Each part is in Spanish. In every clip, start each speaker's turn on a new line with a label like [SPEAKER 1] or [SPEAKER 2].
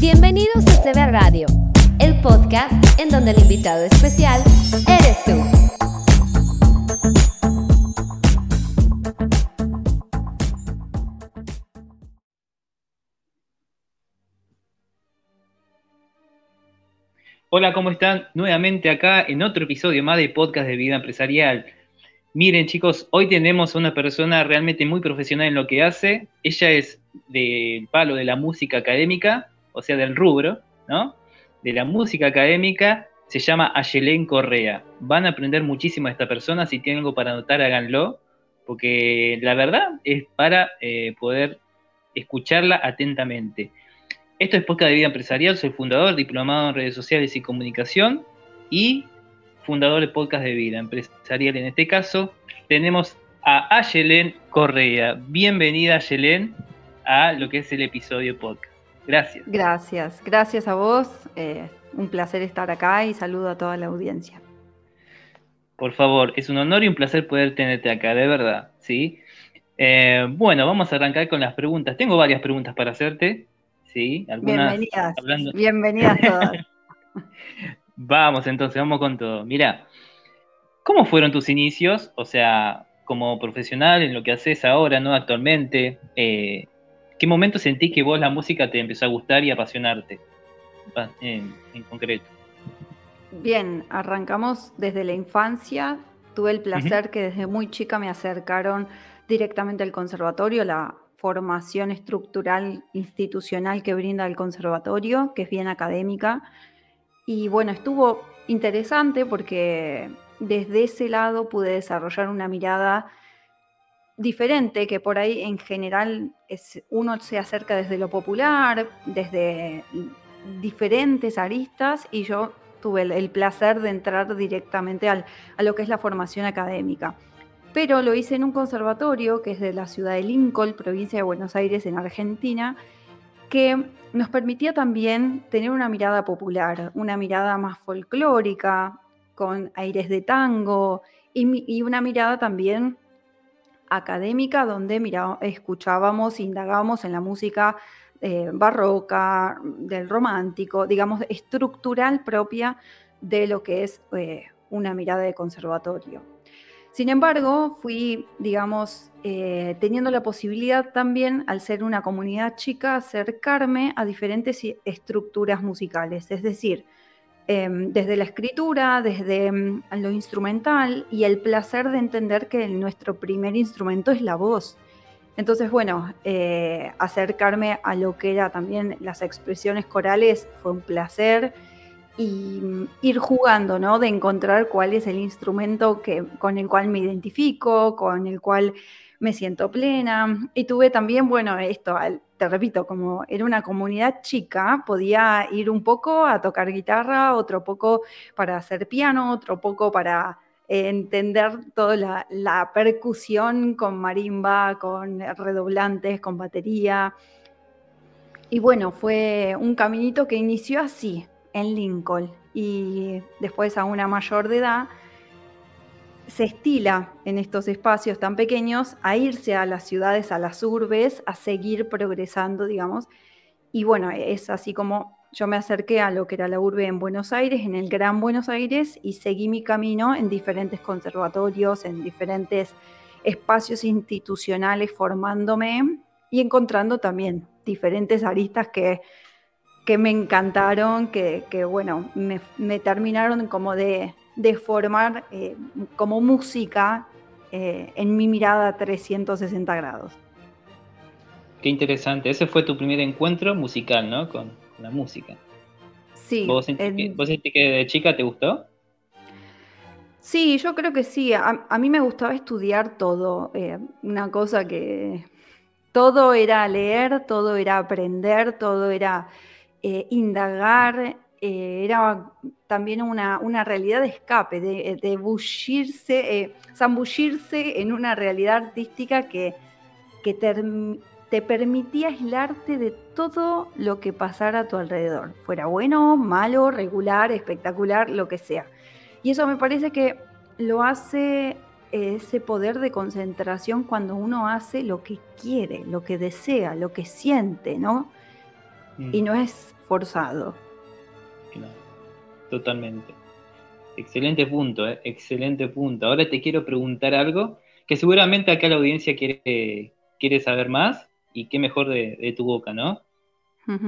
[SPEAKER 1] Bienvenidos a CB Radio, el podcast en donde el invitado especial eres tú.
[SPEAKER 2] Hola, ¿cómo están? Nuevamente acá en otro episodio más de Podcast de Vida Empresarial. Miren chicos, hoy tenemos a una persona realmente muy profesional en lo que hace. Ella es del palo de la música académica o sea, del rubro, ¿no? De la música académica, se llama Ayelén Correa. Van a aprender muchísimo de esta persona, si tienen algo para anotar, háganlo, porque la verdad es para eh, poder escucharla atentamente. Esto es Podcast de Vida Empresarial, soy fundador, diplomado en redes sociales y comunicación y fundador de Podcast de Vida Empresarial. En este caso, tenemos a Ayelén Correa. Bienvenida, Ayelén, a lo que es el episodio podcast. Gracias.
[SPEAKER 3] Gracias, gracias a vos. Eh, un placer estar acá y saludo a toda la audiencia.
[SPEAKER 2] Por favor, es un honor y un placer poder tenerte acá, de verdad, ¿sí? Eh, bueno, vamos a arrancar con las preguntas. Tengo varias preguntas para hacerte, ¿sí?
[SPEAKER 3] bienvenidas, bienvenidas todas.
[SPEAKER 2] vamos entonces, vamos con todo. Mira, ¿cómo fueron tus inicios? O sea, como profesional en lo que haces ahora, ¿no? Actualmente, eh, ¿Qué momento sentí que vos la música te empezó a gustar y apasionarte en, concreto?
[SPEAKER 3] Bien, arrancamos desde la infancia. Tuve el placer que desde muy chica me acercaron directamente al conservatorio, la formación estructural institucional que brinda el conservatorio, que es bien académica. Y bueno, estuvo interesante porque desde ese lado pude desarrollar una mirada diferente, que por ahí en general es, uno se acerca desde lo popular, desde diferentes aristas, y yo tuve el, placer de entrar directamente al, a lo que es la formación académica. Pero lo hice en un conservatorio que es de la ciudad de Lincoln, provincia de Buenos Aires, en Argentina, que nos permitía también tener una mirada popular, una mirada más folclórica, con aires de tango, y, y una mirada también académica donde escuchábamos, indagábamos en la música eh, barroca, del romántico, digamos, estructural propia de lo que es eh, una mirada de conservatorio. Sin embargo, fui, digamos, eh, teniendo la posibilidad también, al ser una comunidad chica, acercarme a diferentes estructuras musicales, es decir, Em, desde la escritura, desde em, lo instrumental y el placer de entender que nuestro primer instrumento es la voz. Entonces, bueno, eh, acercarme a lo que era también las expresiones corales fue un placer y mm, ir jugando, ¿no? De encontrar cuál es el instrumento que, con el cual me identifico, con el cual me siento plena. Y tuve también, bueno, esto, te repito, como era una comunidad chica, podía ir un poco a tocar guitarra, otro poco para hacer piano, otro poco para entender toda la, la percusión con marimba, con redoblantes, con batería. Y bueno, fue un caminito que inició así, en Lincoln. Y después a una mayor de edad se estila en estos espacios tan pequeños a irse a las ciudades, a las urbes, a seguir progresando, digamos. Y bueno, es así como yo me acerqué a lo que era la urbe en Buenos Aires, en el Gran Buenos Aires, y seguí mi camino en diferentes conservatorios, en diferentes espacios institucionales, formándome y encontrando también diferentes aristas que, que me encantaron, que, bueno, me, me terminaron como de, de formar eh, como música eh, en mi mirada 360 grados.
[SPEAKER 2] Qué interesante. Ese fue tu primer encuentro musical, ¿no? Con, la música.
[SPEAKER 3] Sí.
[SPEAKER 2] ¿Vos sentís, que, de chica te gustó?
[SPEAKER 3] Sí, yo creo que sí. A, mí me gustaba estudiar todo. Eh, una cosa que todo era leer, todo era aprender, todo era indagar. Era también una, una realidad de escape, de, de bullirse, eh, zambullirse en una realidad artística que, que te, permitía aislarte de todo lo que pasara a tu alrededor, fuera bueno, malo, regular, espectacular, lo que sea. Y eso me parece que lo hace ese poder de concentración cuando uno hace lo que quiere, lo que desea, lo que siente, ¿no? y mm. no es forzado.
[SPEAKER 2] Totalmente. Excelente punto, ¿eh? excelente punto. Ahora te quiero preguntar algo que seguramente acá la audiencia quiere, quiere saber más y qué mejor de, tu boca, ¿no?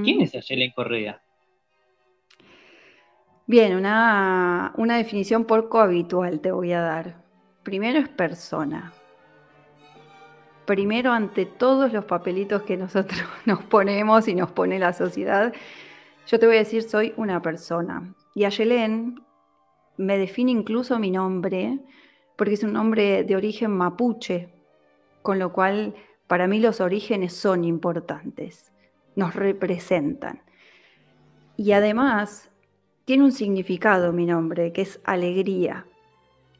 [SPEAKER 2] ¿Quién es Ayelen Correa?
[SPEAKER 3] Bien, una, una definición poco habitual te voy a dar. Primero es persona. Primero ante todos los papelitos que nosotros nos ponemos y nos pone la sociedad, yo te voy a decir, soy una persona. Y Ayelen me define incluso mi nombre, porque es un nombre de origen mapuche, con lo cual para mí los orígenes son importantes, nos representan. Y además tiene un significado mi nombre, que es alegría,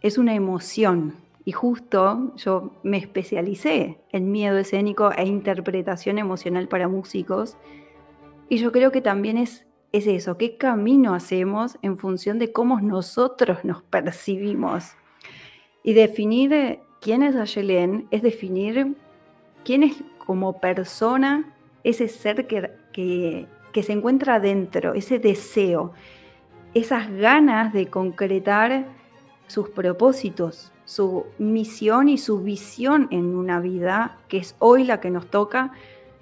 [SPEAKER 3] es una emoción. Y justo yo me especialicé en miedo escénico e interpretación emocional para músicos. Y yo creo que también es, es eso, qué camino hacemos en función de cómo nosotros nos percibimos. Y definir quién es Ayelen es definir quién es como persona ese ser que, que, se encuentra adentro, ese deseo, esas ganas de concretar sus propósitos, su misión y su visión en una vida que es hoy la que nos toca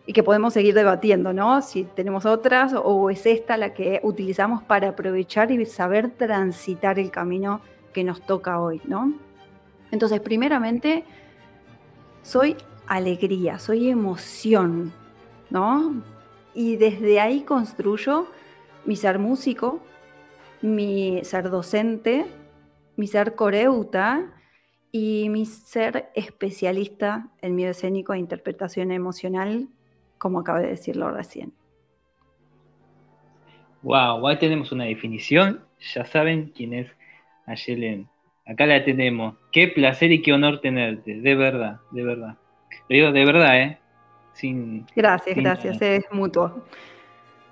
[SPEAKER 3] y que podemos seguir debatiendo, ¿no? Si tenemos otras o es esta la que utilizamos para aprovechar y saber transitar el camino que nos toca hoy, ¿no? Entonces, primeramente, soy alegría, soy emoción, ¿no? Y desde ahí construyo mi ser músico, mi ser docente, mi ser coreuta y mi ser especialista en miedo escénico e interpretación emocional, como acabé de decirlo recién.
[SPEAKER 2] Wow, ahí tenemos una definición. Ya saben quién es Ayelen. Acá la tenemos. Qué placer y qué honor tenerte, de verdad, de verdad. Lo digo de verdad, ¿eh?
[SPEAKER 3] Sin, gracias, gracias, es mutuo.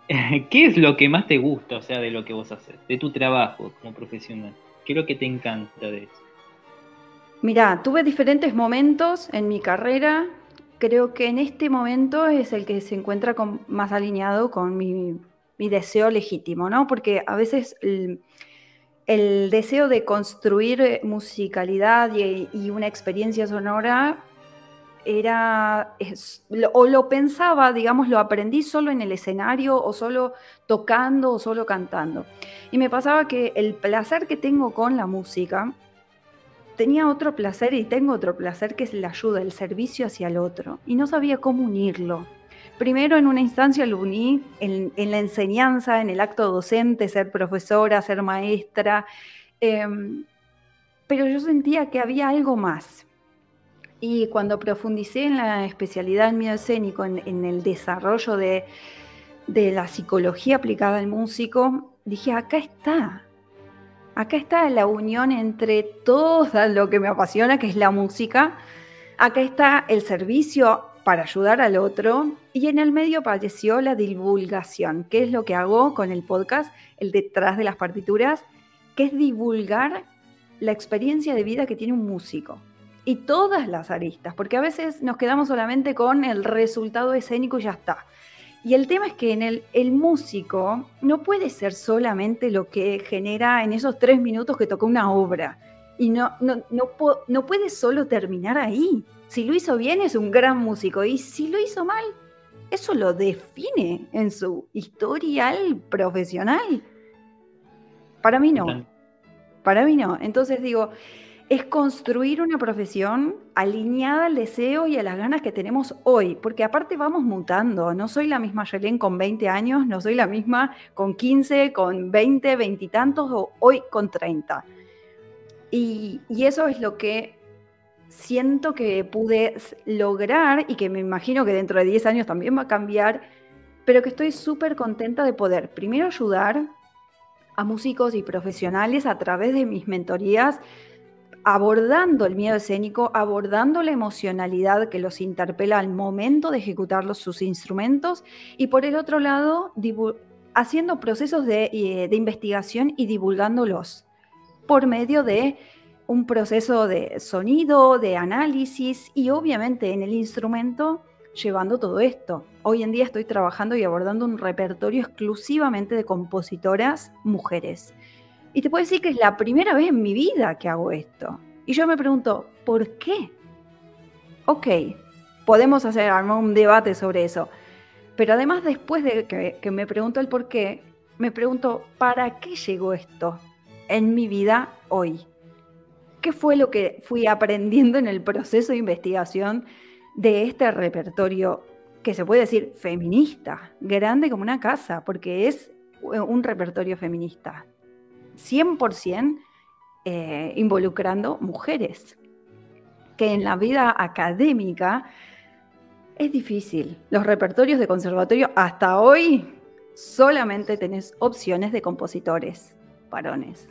[SPEAKER 2] ¿Qué es lo que más te gusta, o sea, de lo que vos haces, de tu trabajo como profesional? ¿Qué es lo que te encanta de eso?
[SPEAKER 3] Mira, tuve diferentes momentos en mi carrera. Creo que en este momento es el que se encuentra más alineado con mi, deseo legítimo, ¿no? Porque a veces el, deseo de construir musicalidad y una experiencia sonora era, o lo pensaba, digamos, lo aprendí solo en el escenario o solo tocando o solo cantando. Y me pasaba que el placer que tengo con la música, tenía otro placer y tengo otro placer que es la ayuda, el servicio hacia el otro. Y no sabía cómo unirlo. Primero en una instancia lo uní en, la enseñanza, en el acto docente, ser profesora, ser maestra, em, pero yo sentía que había algo más y cuando profundicé en la especialidad en miedo escénico, en, el desarrollo de, la psicología aplicada al músico, dije, acá está. Acá está la unión entre todo lo que me apasiona, que es la música. Acá está el servicio para ayudar al otro. Y en el medio apareció la divulgación, que es lo que hago con el podcast, el detrás de las partituras, que es divulgar la experiencia de vida que tiene un músico y todas las aristas, porque a veces nos quedamos solamente con el resultado escénico y ya está. Y el tema es que en el, el músico no puede ser solamente lo que genera en esos tres minutos que tocó una obra. Y no, no, no, no puede solo terminar ahí. Si lo hizo bien es un gran músico y si lo hizo mal, eso lo define en su historial profesional. Para mí no. Para mí no. Entonces digo, es construir una profesión alineada al deseo y a las ganas que tenemos hoy, porque aparte vamos mutando, no soy la misma Yelén con 20 años, no soy la misma con 15, con 20, 20 y tantos o hoy con 30. Y, eso es lo que siento que pude lograr y que me imagino que dentro de 10 años también va a cambiar, pero que estoy súper contenta de poder primero ayudar a músicos y profesionales a través de mis mentorías abordando el miedo escénico, abordando la emocionalidad que los interpela al momento de ejecutar sus instrumentos y por el otro lado haciendo procesos eh, de, investigación y divulgándolos por medio de un proceso de sonido, de análisis y obviamente en el instrumento llevando todo esto. Hoy en día estoy trabajando y abordando un repertorio exclusivamente de compositoras mujeres. Y te puedo decir que es la primera vez en mi vida que hago esto. Y yo me pregunto, ¿por qué? Ok, podemos hacer un debate sobre eso. Pero además, después de que, que me pregunto el por qué, me pregunto, ¿para qué llegó esto en mi vida hoy? ¿Qué fue lo que fui aprendiendo en el proceso de investigación de este repertorio que se puede decir feminista, grande como una casa, porque es un repertorio feminista, 100% eh, involucrando mujeres, que en la vida académica es difícil. Los repertorios de conservatorio hasta hoy solamente tenés opciones de compositores varones.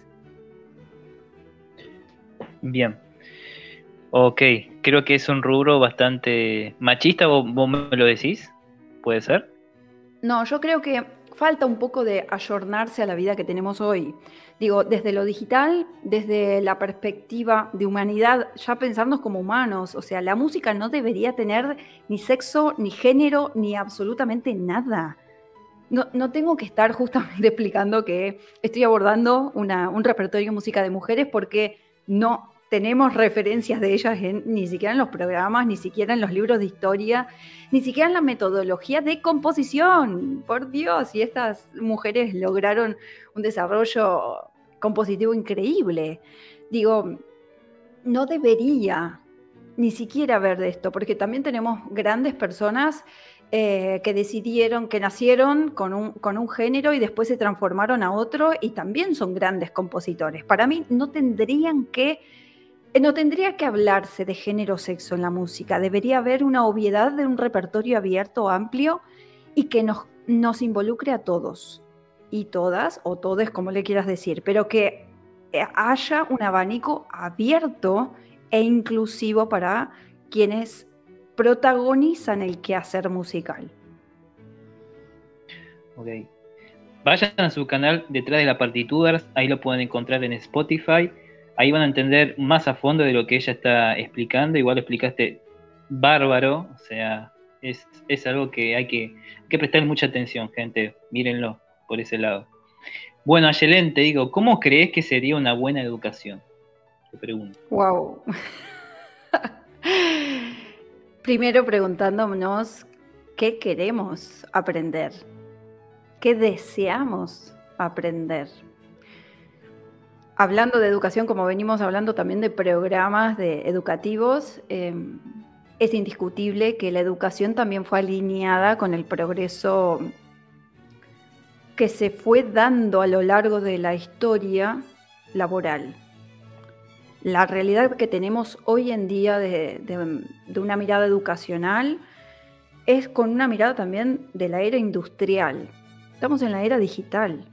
[SPEAKER 2] Bien. Ok, creo que es un rubro bastante machista, ¿vos, me lo decís? ¿Puede ser?
[SPEAKER 3] No, yo creo que falta un poco de ayornarse a la vida que tenemos hoy. Digo, desde lo digital, desde la perspectiva de humanidad, ya pensarnos como humanos. O sea, la música no debería tener ni sexo, ni género, ni absolutamente nada. No, no tengo que estar justamente explicando que estoy abordando un repertorio de música de mujeres porque no tenemos referencias de ellas ni siquiera en los programas, ni siquiera en los libros de historia, ni siquiera en la metodología de composición. Por Dios, y estas mujeres lograron un desarrollo compositivo increíble. Digo, no debería ni siquiera ver de esto, porque también tenemos grandes personas eh, que decidieron, que nacieron con un, con un género y después se transformaron a otro y también son grandes compositores. Para mí no tendrían que no tendría que hablarse de género sexo en la música, debería haber una obviedad de un repertorio abierto, amplio y que nos, nos involucre a todos y todas, o todes como le quieras decir, pero que eh, haya un abanico abierto e inclusivo para quienes protagonizan el quehacer musical.
[SPEAKER 2] Ok. Vayan a su canal detrás de la partituras, ahí lo pueden encontrar en Spotify ahí van a entender más a fondo de lo que ella está explicando. Igual lo explicaste bárbaro, o sea, es, algo que hay que, que prestar mucha atención, gente. Mírenlo por ese lado. Bueno, Ayelen, te digo, ¿cómo crees que sería una buena educación? Te pregunto.
[SPEAKER 3] Wow. Primero preguntándonos qué queremos aprender, qué deseamos aprender hablando de educación, como venimos hablando también de programas de educativos, em, es indiscutible que la educación también fue alineada con el progreso que se fue dando a lo largo de la historia laboral. La realidad que tenemos hoy en día de, de una mirada educacional es con una mirada también de la era industrial. Estamos en la era digital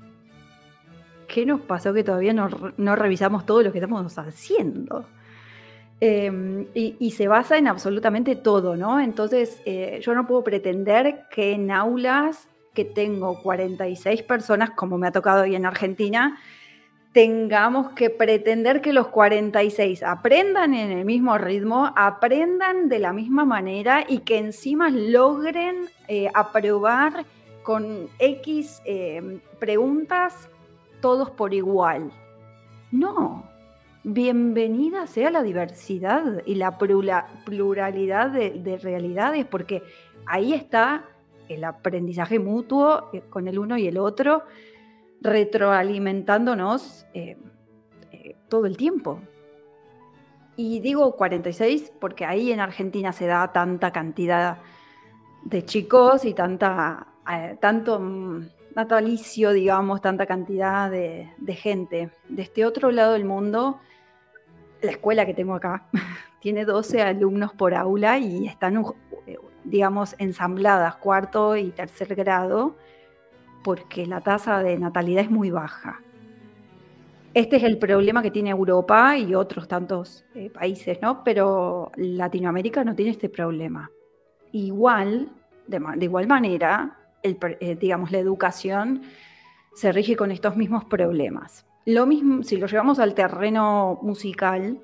[SPEAKER 3] ¿qué nos pasó que todavía no, revisamos todo lo que estamos haciendo? Em, y, se basa en absolutamente todo, ¿no? Entonces, eh, yo no puedo pretender que en aulas que tengo 46 personas, como me ha tocado hoy en Argentina, tengamos que pretender que los 46 aprendan en el mismo ritmo, aprendan de la misma manera y que encima logren eh, aprobar con X em, preguntas todos por igual. No, bienvenida sea la diversidad y la pluralidad de, realidades, porque ahí está el aprendizaje mutuo eh, con el uno y el otro, retroalimentándonos eh, eh, todo el tiempo. Y digo 46 porque ahí en Argentina se da tanta cantidad de chicos y tanta, tanto mm, natalicio, digamos, tanta cantidad de, gente. De este otro lado del mundo, la escuela que tengo acá tiene 12 alumnos por aula y están, digamos, ensambladas cuarto y tercer grado porque la tasa de natalidad es muy baja. Este es el problema que tiene Europa y otros tantos eh, países, ¿no? Pero Latinoamérica no tiene este problema. Igual, de igual manera, eh, digamos, la educación se rige con estos mismos problemas. Lo mismo, si lo llevamos al terreno musical,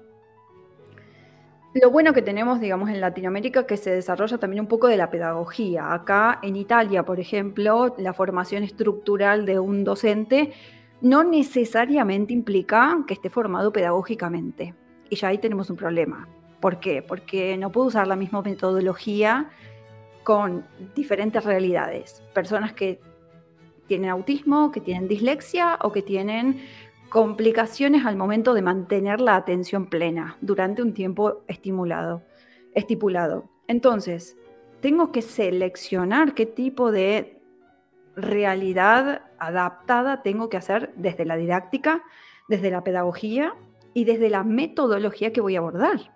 [SPEAKER 3] Lo bueno que tenemos, digamos, en Latinoamérica que se desarrolla también un poco de la pedagogía. Acá en Italia, por ejemplo, la formación estructural de un docente no necesariamente implica que esté formado pedagógicamente. Y ya ahí tenemos un problema. ¿Por qué? Porque no puedo usar la misma metodología con diferentes realidades. Personas que tienen autismo, que tienen dislexia o que tienen complicaciones al momento de mantener la atención plena durante un tiempo estimulado, estipulado. Entonces, tengo que seleccionar qué tipo de realidad adaptada tengo que hacer desde la didáctica, desde la pedagogía y desde la metodología que voy a abordar.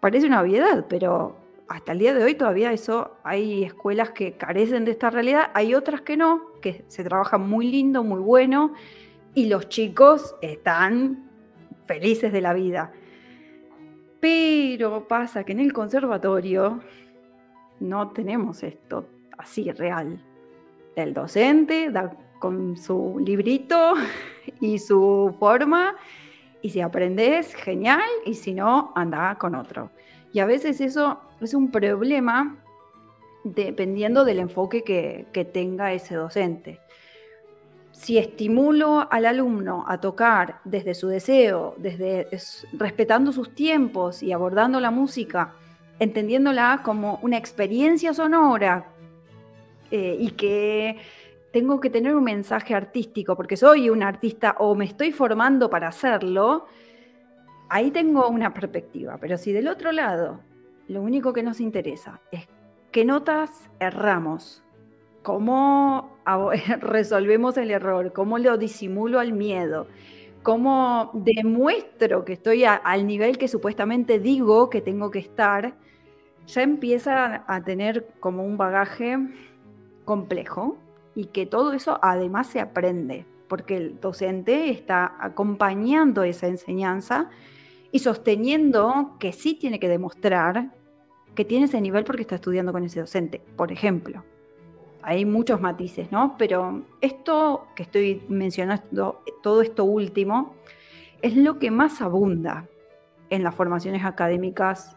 [SPEAKER 3] Parece una obviedad, pero hasta el día de hoy todavía eso hay escuelas que carecen de esta realidad, hay otras que no, que se trabaja muy lindo, muy bueno y los chicos están felices de la vida. Pero pasa que en el conservatorio no tenemos esto así real. El docente da con su librito y su forma y si aprendes, genial, y si no, anda con otro. Y a veces eso es un problema dependiendo del enfoque que, tenga ese docente. Si estimulo al alumno a tocar desde su deseo, desde respetando sus tiempos y abordando la música, entendiéndola como una experiencia sonora eh, y que tengo que tener un mensaje artístico porque soy un artista o me estoy formando para hacerlo, ahí tengo una perspectiva. Pero si del otro lado lo único que nos interesa es qué notas erramos, cómo resolvemos el error, cómo lo disimulo al miedo, cómo demuestro que estoy al nivel que supuestamente digo que tengo que estar, ya empieza a tener como un bagaje complejo y que todo eso además se aprende, porque el docente está acompañando esa enseñanza y sosteniendo que sí tiene que demostrar que tiene ese nivel porque está estudiando con ese docente, por ejemplo hay muchos matices, ¿no? Pero esto que estoy mencionando, todo esto último, es lo que más abunda en las formaciones académicas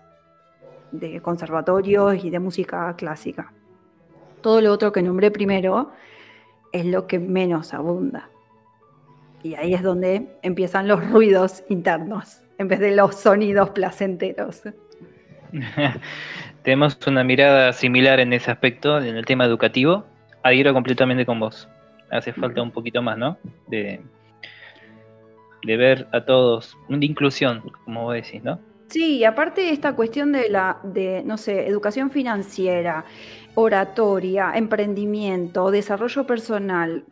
[SPEAKER 3] de conservatorios y de música clásica. Todo lo otro que nombré primero es lo que menos abunda. Y ahí es donde empiezan los ruidos internos, en vez de los sonidos placenteros.
[SPEAKER 2] Tenemos una mirada similar en ese aspecto, en el tema educativo. Adhiero completamente con vos. Hace falta un poquito más, ¿no? De, de ver a todos, de inclusión, como vos decís, ¿no?
[SPEAKER 3] Sí, y aparte esta cuestión de la, de, no sé, educación financiera, oratoria, emprendimiento, desarrollo personal,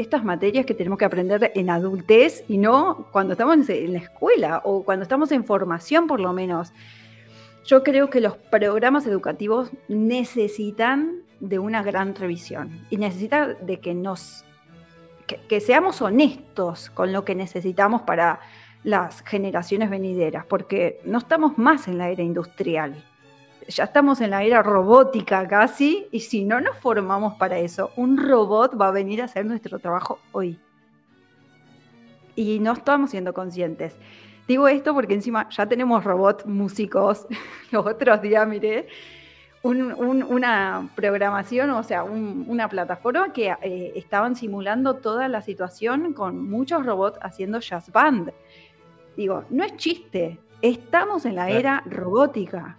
[SPEAKER 3] estas materias que tenemos que aprender en adultez y no cuando estamos en la escuela o cuando estamos en formación por lo menos. Yo creo que los programas educativos necesitan de una gran revisión y necesitan de que nos que, seamos honestos con lo que necesitamos para las generaciones venideras, porque no estamos más en la era industrial, ya estamos en la era robótica casi, y si no nos formamos para eso, un robot va a venir a hacer nuestro trabajo hoy. Y no estamos siendo conscientes. Digo esto porque encima ya tenemos robots músicos. Los otros días miré una programación, o sea, una plataforma que eh, estaban simulando toda la situación con muchos robots haciendo jazz band. Digo, no es chiste, estamos en la era robótica.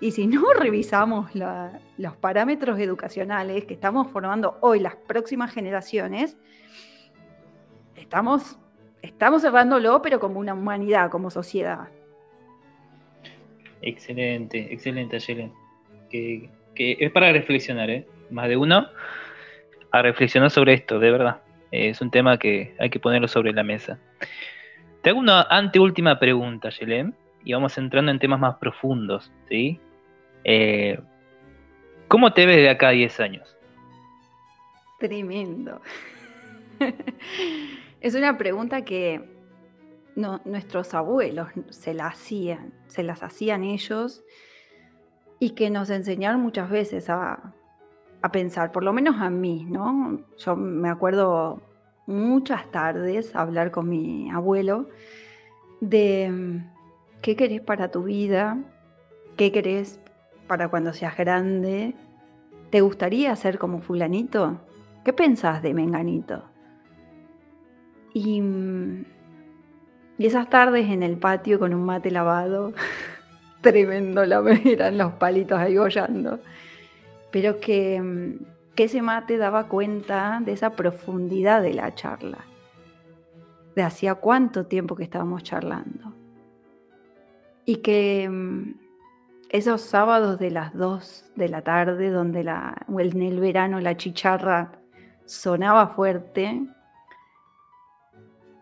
[SPEAKER 3] Y si no revisamos los parámetros educacionales que estamos formando hoy las próximas generaciones, estamos estamos cerrándolo, pero como una humanidad, como sociedad.
[SPEAKER 2] Excelente, excelente, Ayelen. Que, es para reflexionar, ¿eh? Más de uno a reflexionar sobre esto, de verdad. Es un tema que hay que ponerlo sobre la mesa. Te hago una anteúltima pregunta, Ayelen, y vamos entrando en temas más profundos, ¿sí? Eh, ¿Cómo te ves de acá a 10 años?
[SPEAKER 3] Tremendo. Es una pregunta que nuestros abuelos se la hacían, se las hacían ellos y que nos enseñaron muchas veces a, pensar, por lo menos a mí, ¿no? Yo me acuerdo muchas tardes hablar con mi abuelo de ¿qué querés para tu vida? ¿Qué querés para cuando seas grande? ¿Te gustaría ser como fulanito? ¿Qué pensás de menganito? Y, y esas tardes en el patio con un mate lavado, tremendo, la eran los palitos ahí bollando, pero que, que ese mate daba cuenta de esa profundidad de la charla, de hacía cuánto tiempo que estábamos charlando. Y que esos sábados de las 2 de la tarde, donde la, en el verano la chicharra sonaba fuerte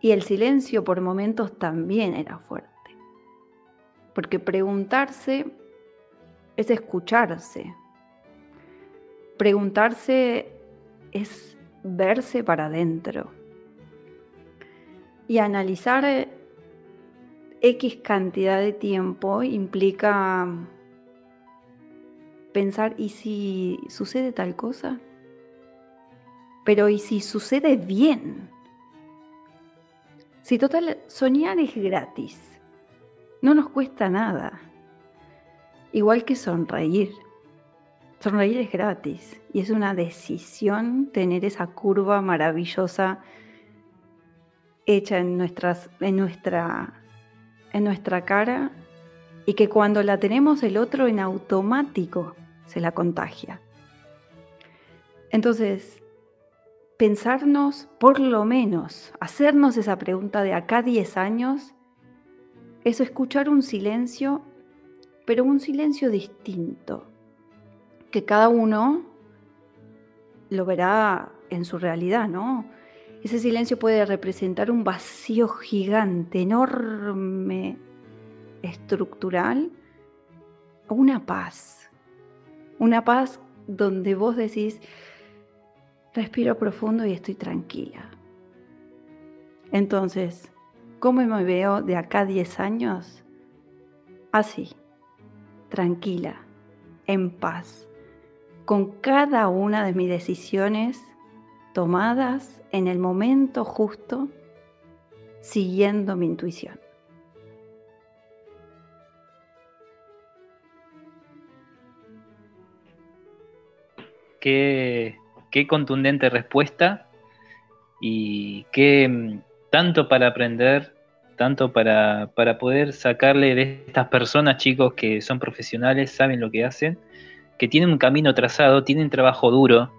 [SPEAKER 3] y el silencio por momentos también era fuerte. Porque preguntarse es escucharse. Preguntarse es verse para adentro. Y analizar X cantidad de tiempo implica pensar, ¿y si sucede tal cosa? Pero ¿y si sucede bien? Si total, soñar es gratis. No nos cuesta nada. Igual que sonreír. Sonreír es gratis y es una decisión tener esa curva maravillosa hecha en, nuestras, en, nuestra, en nuestra cara y que cuando la tenemos el otro en automático se la contagia. Entonces, pensarnos, por lo menos, hacernos esa pregunta de acá 10 años, es escuchar un silencio, pero un silencio distinto, que cada uno lo verá en su realidad, ¿no? Ese silencio puede representar un vacío gigante, enorme, estructural, o una paz, una paz donde vos decís, respiro profundo y estoy tranquila. Entonces, ¿cómo me veo de acá a 10 años? Así, tranquila, en paz, con cada una de mis decisiones tomadas en el momento justo, siguiendo mi intuición.
[SPEAKER 2] Qué, contundente respuesta y qué mm, tanto para aprender, tanto para, poder sacarle de estas personas, chicos, que son profesionales, saben lo que hacen, que tienen un camino trazado, tienen trabajo duro.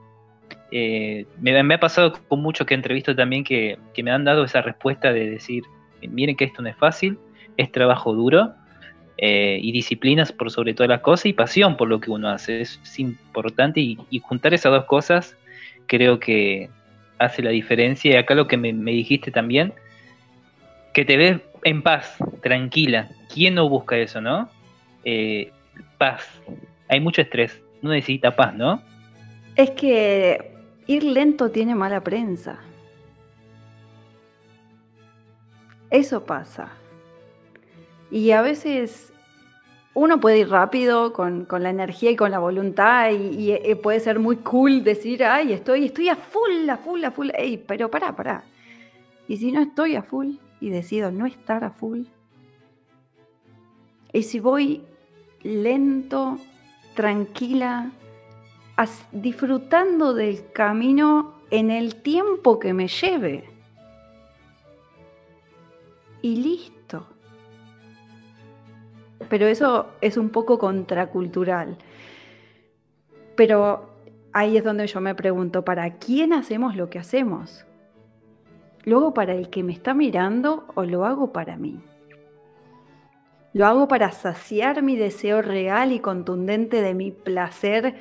[SPEAKER 2] Eh, me, ha pasado con muchos que entrevisto también que, que me han dado esa respuesta de decir, miren que esto no es fácil, es trabajo duro, eh, y disciplinas por sobre todas las cosas y pasión por lo que uno hace. Es, importante y, juntar esas dos cosas creo que hace la diferencia. Y acá lo que me, dijiste también, que te ves en paz, tranquila. ¿Quién no busca eso, no? Eh, paz. Hay mucho estrés. Uno necesita paz, ¿no?
[SPEAKER 3] Es que ir lento tiene mala prensa. Eso pasa. Y a veces uno puede ir rápido con, la energía y con la voluntad y, eh, puede ser muy cool decir, ay, estoy, estoy a full, a full, a full. Ey, pero pará, pará. Y si no estoy a full y decido no estar a full. Y si voy lento, tranquila, disfrutando del camino en el tiempo que me lleve. Y listo pero eso es un poco contracultural. Pero ahí es donde yo me pregunto, ¿para quién hacemos lo que hacemos? ¿Lo para el que me está mirando o lo hago para mí? ¿Lo hago para saciar mi deseo real y contundente de mi placer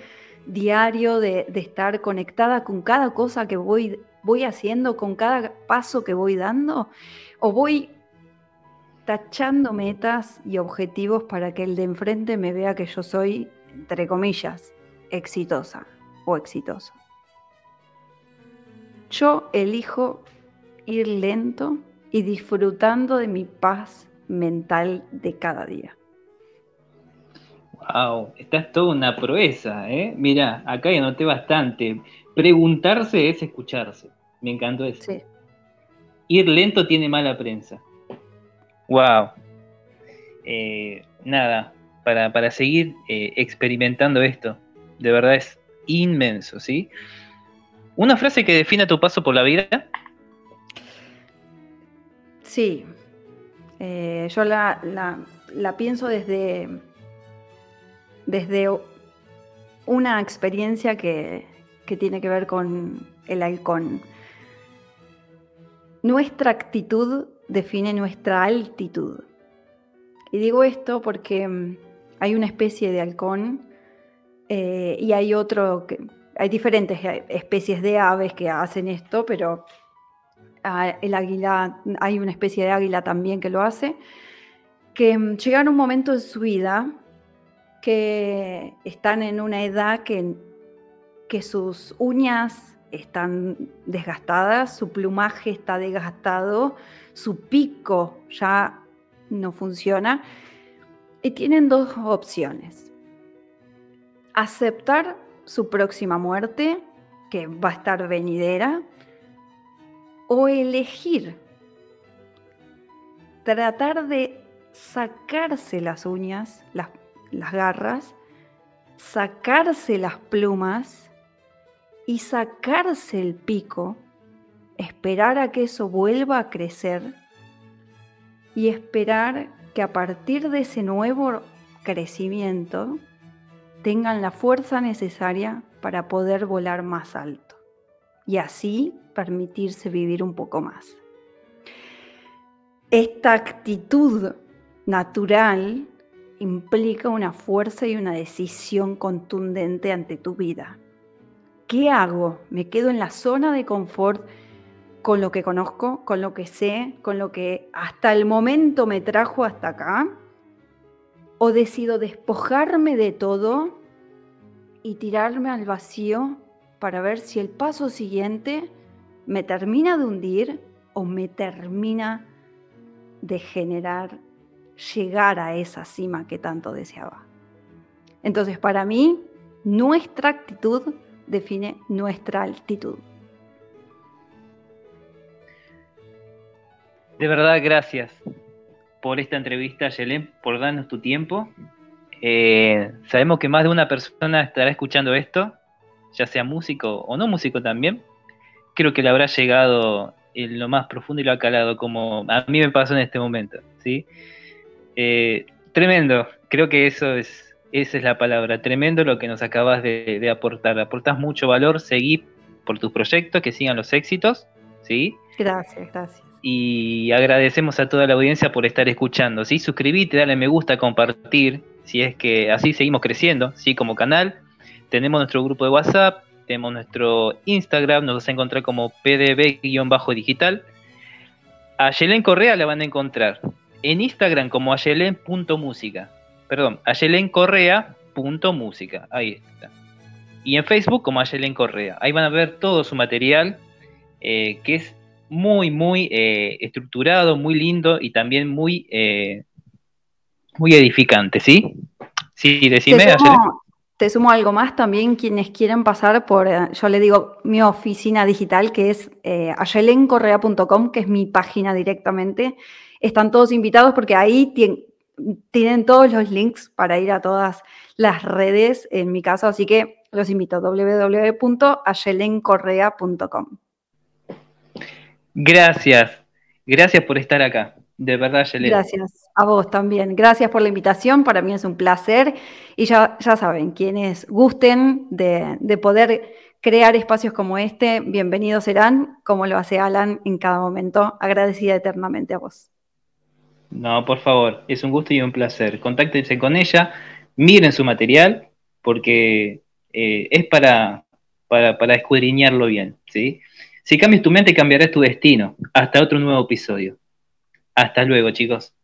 [SPEAKER 3] diario de, estar conectada con cada cosa que voy, voy haciendo, con cada paso que voy dando? ¿O voy tachando metas y objetivos para que el de enfrente me vea que yo soy, entre comillas, exitosa o exitoso. Yo elijo ir lento y disfrutando de mi paz mental de cada día.
[SPEAKER 2] Wow, esta es toda una proeza, ¿eh? Mira, acá ya noté bastante. Preguntarse es escucharse. Me encantó eso. Ir lento tiene mala prensa. Wow. eh, nada, para, seguir eh, experimentando esto. De verdad es inmenso, ¿sí? ¿Una frase que defina tu paso por la vida?
[SPEAKER 3] Sí. Eh, yo la, pienso desde, desde una experiencia que, que tiene que ver con el halcón. Nuestra actitud define nuestra altitud. Y digo esto porque mm, hay una especie de halcón eh, y hay otro, que, hay diferentes eh, especies de aves que hacen esto, pero ah, el águila, hay una especie de águila también que lo hace, que mm, llegan un momento en su vida que están en una edad que, que sus uñas están desgastadas, su plumaje está desgastado, su pico ya no funciona. Y tienen dos opciones. Aceptar su próxima muerte, que va a estar venidera, o elegir tratar de sacarse las uñas, las, las garras, sacarse las plumas y sacarse el pico, esperar a que eso vuelva a crecer y esperar que a partir de ese nuevo crecimiento tengan la fuerza necesaria para poder volar más alto y así permitirse vivir un poco más. Esta actitud natural implica una fuerza y una decisión contundente ante tu vida. ¿Qué hago? ¿Me quedo en la zona de confort con lo que conozco, con lo que sé, con lo que hasta el momento me trajo hasta acá? ¿O decido despojarme de todo y tirarme al vacío para ver si el paso siguiente me termina de hundir o me termina de generar llegar a esa cima que tanto deseaba? Entonces, para mí, nuestra actitud define nuestra altitud.
[SPEAKER 2] De verdad, gracias por esta entrevista, Yelén, por darnos tu tiempo. Eh, sabemos que más de una persona estará escuchando esto, ya sea músico o no músico también. Creo que le habrá llegado en lo más profundo y lo ha calado, como a mí me pasó en este momento. ¿sí? Eh, tremendo, creo que eso es, esa es la palabra, tremendo lo que nos acabas de, de aportar. Aportas mucho valor, seguí por tus proyectos, que sigan los éxitos. ¿sí?
[SPEAKER 3] Gracias, gracias
[SPEAKER 2] y agradecemos a toda la audiencia por estar escuchando. ¿sí? Suscribite, dale me gusta, compartir, si es que así seguimos creciendo, ¿sí? como canal. Tenemos nuestro grupo de WhatsApp, tenemos nuestro Instagram, nos vas a encontrar como pdb-digital. A Yelen Correa la van a encontrar en Instagram como ayelen.música. Perdón, ayelencorrea.música. Ahí está. Y en Facebook como Ayelen Correa. Ahí van a ver todo su material, eh, que es muy, muy eh, estructurado, muy lindo y también muy, eh, muy edificante, ¿sí? Sí, decime.
[SPEAKER 3] Te sumo, algo más también, quienes quieren pasar por, yo le digo, mi oficina digital, que es ayelencorrea.com, que es mi página directamente. Están todos invitados porque ahí tienen todos los links para ir a todas las redes, en mi caso, así que los invito, www.ayelencorrea.com.
[SPEAKER 2] Gracias, gracias por estar acá. De verdad, Yelena.
[SPEAKER 3] Gracias a vos también. Gracias por la invitación. Para mí es un placer. Y ya, ya saben, quienes gusten de, de poder crear espacios como este, bienvenidos serán, como lo hace Alan en cada momento. Agradecida eternamente a vos.
[SPEAKER 2] No, por favor, es un gusto y un placer. Contáctense con ella, miren su material, porque eh, es para, para, para escudriñarlo bien, ¿sí? Si cambias tu mente, cambiarás tu destino. Hasta otro nuevo episodio. Hasta luego, chicos.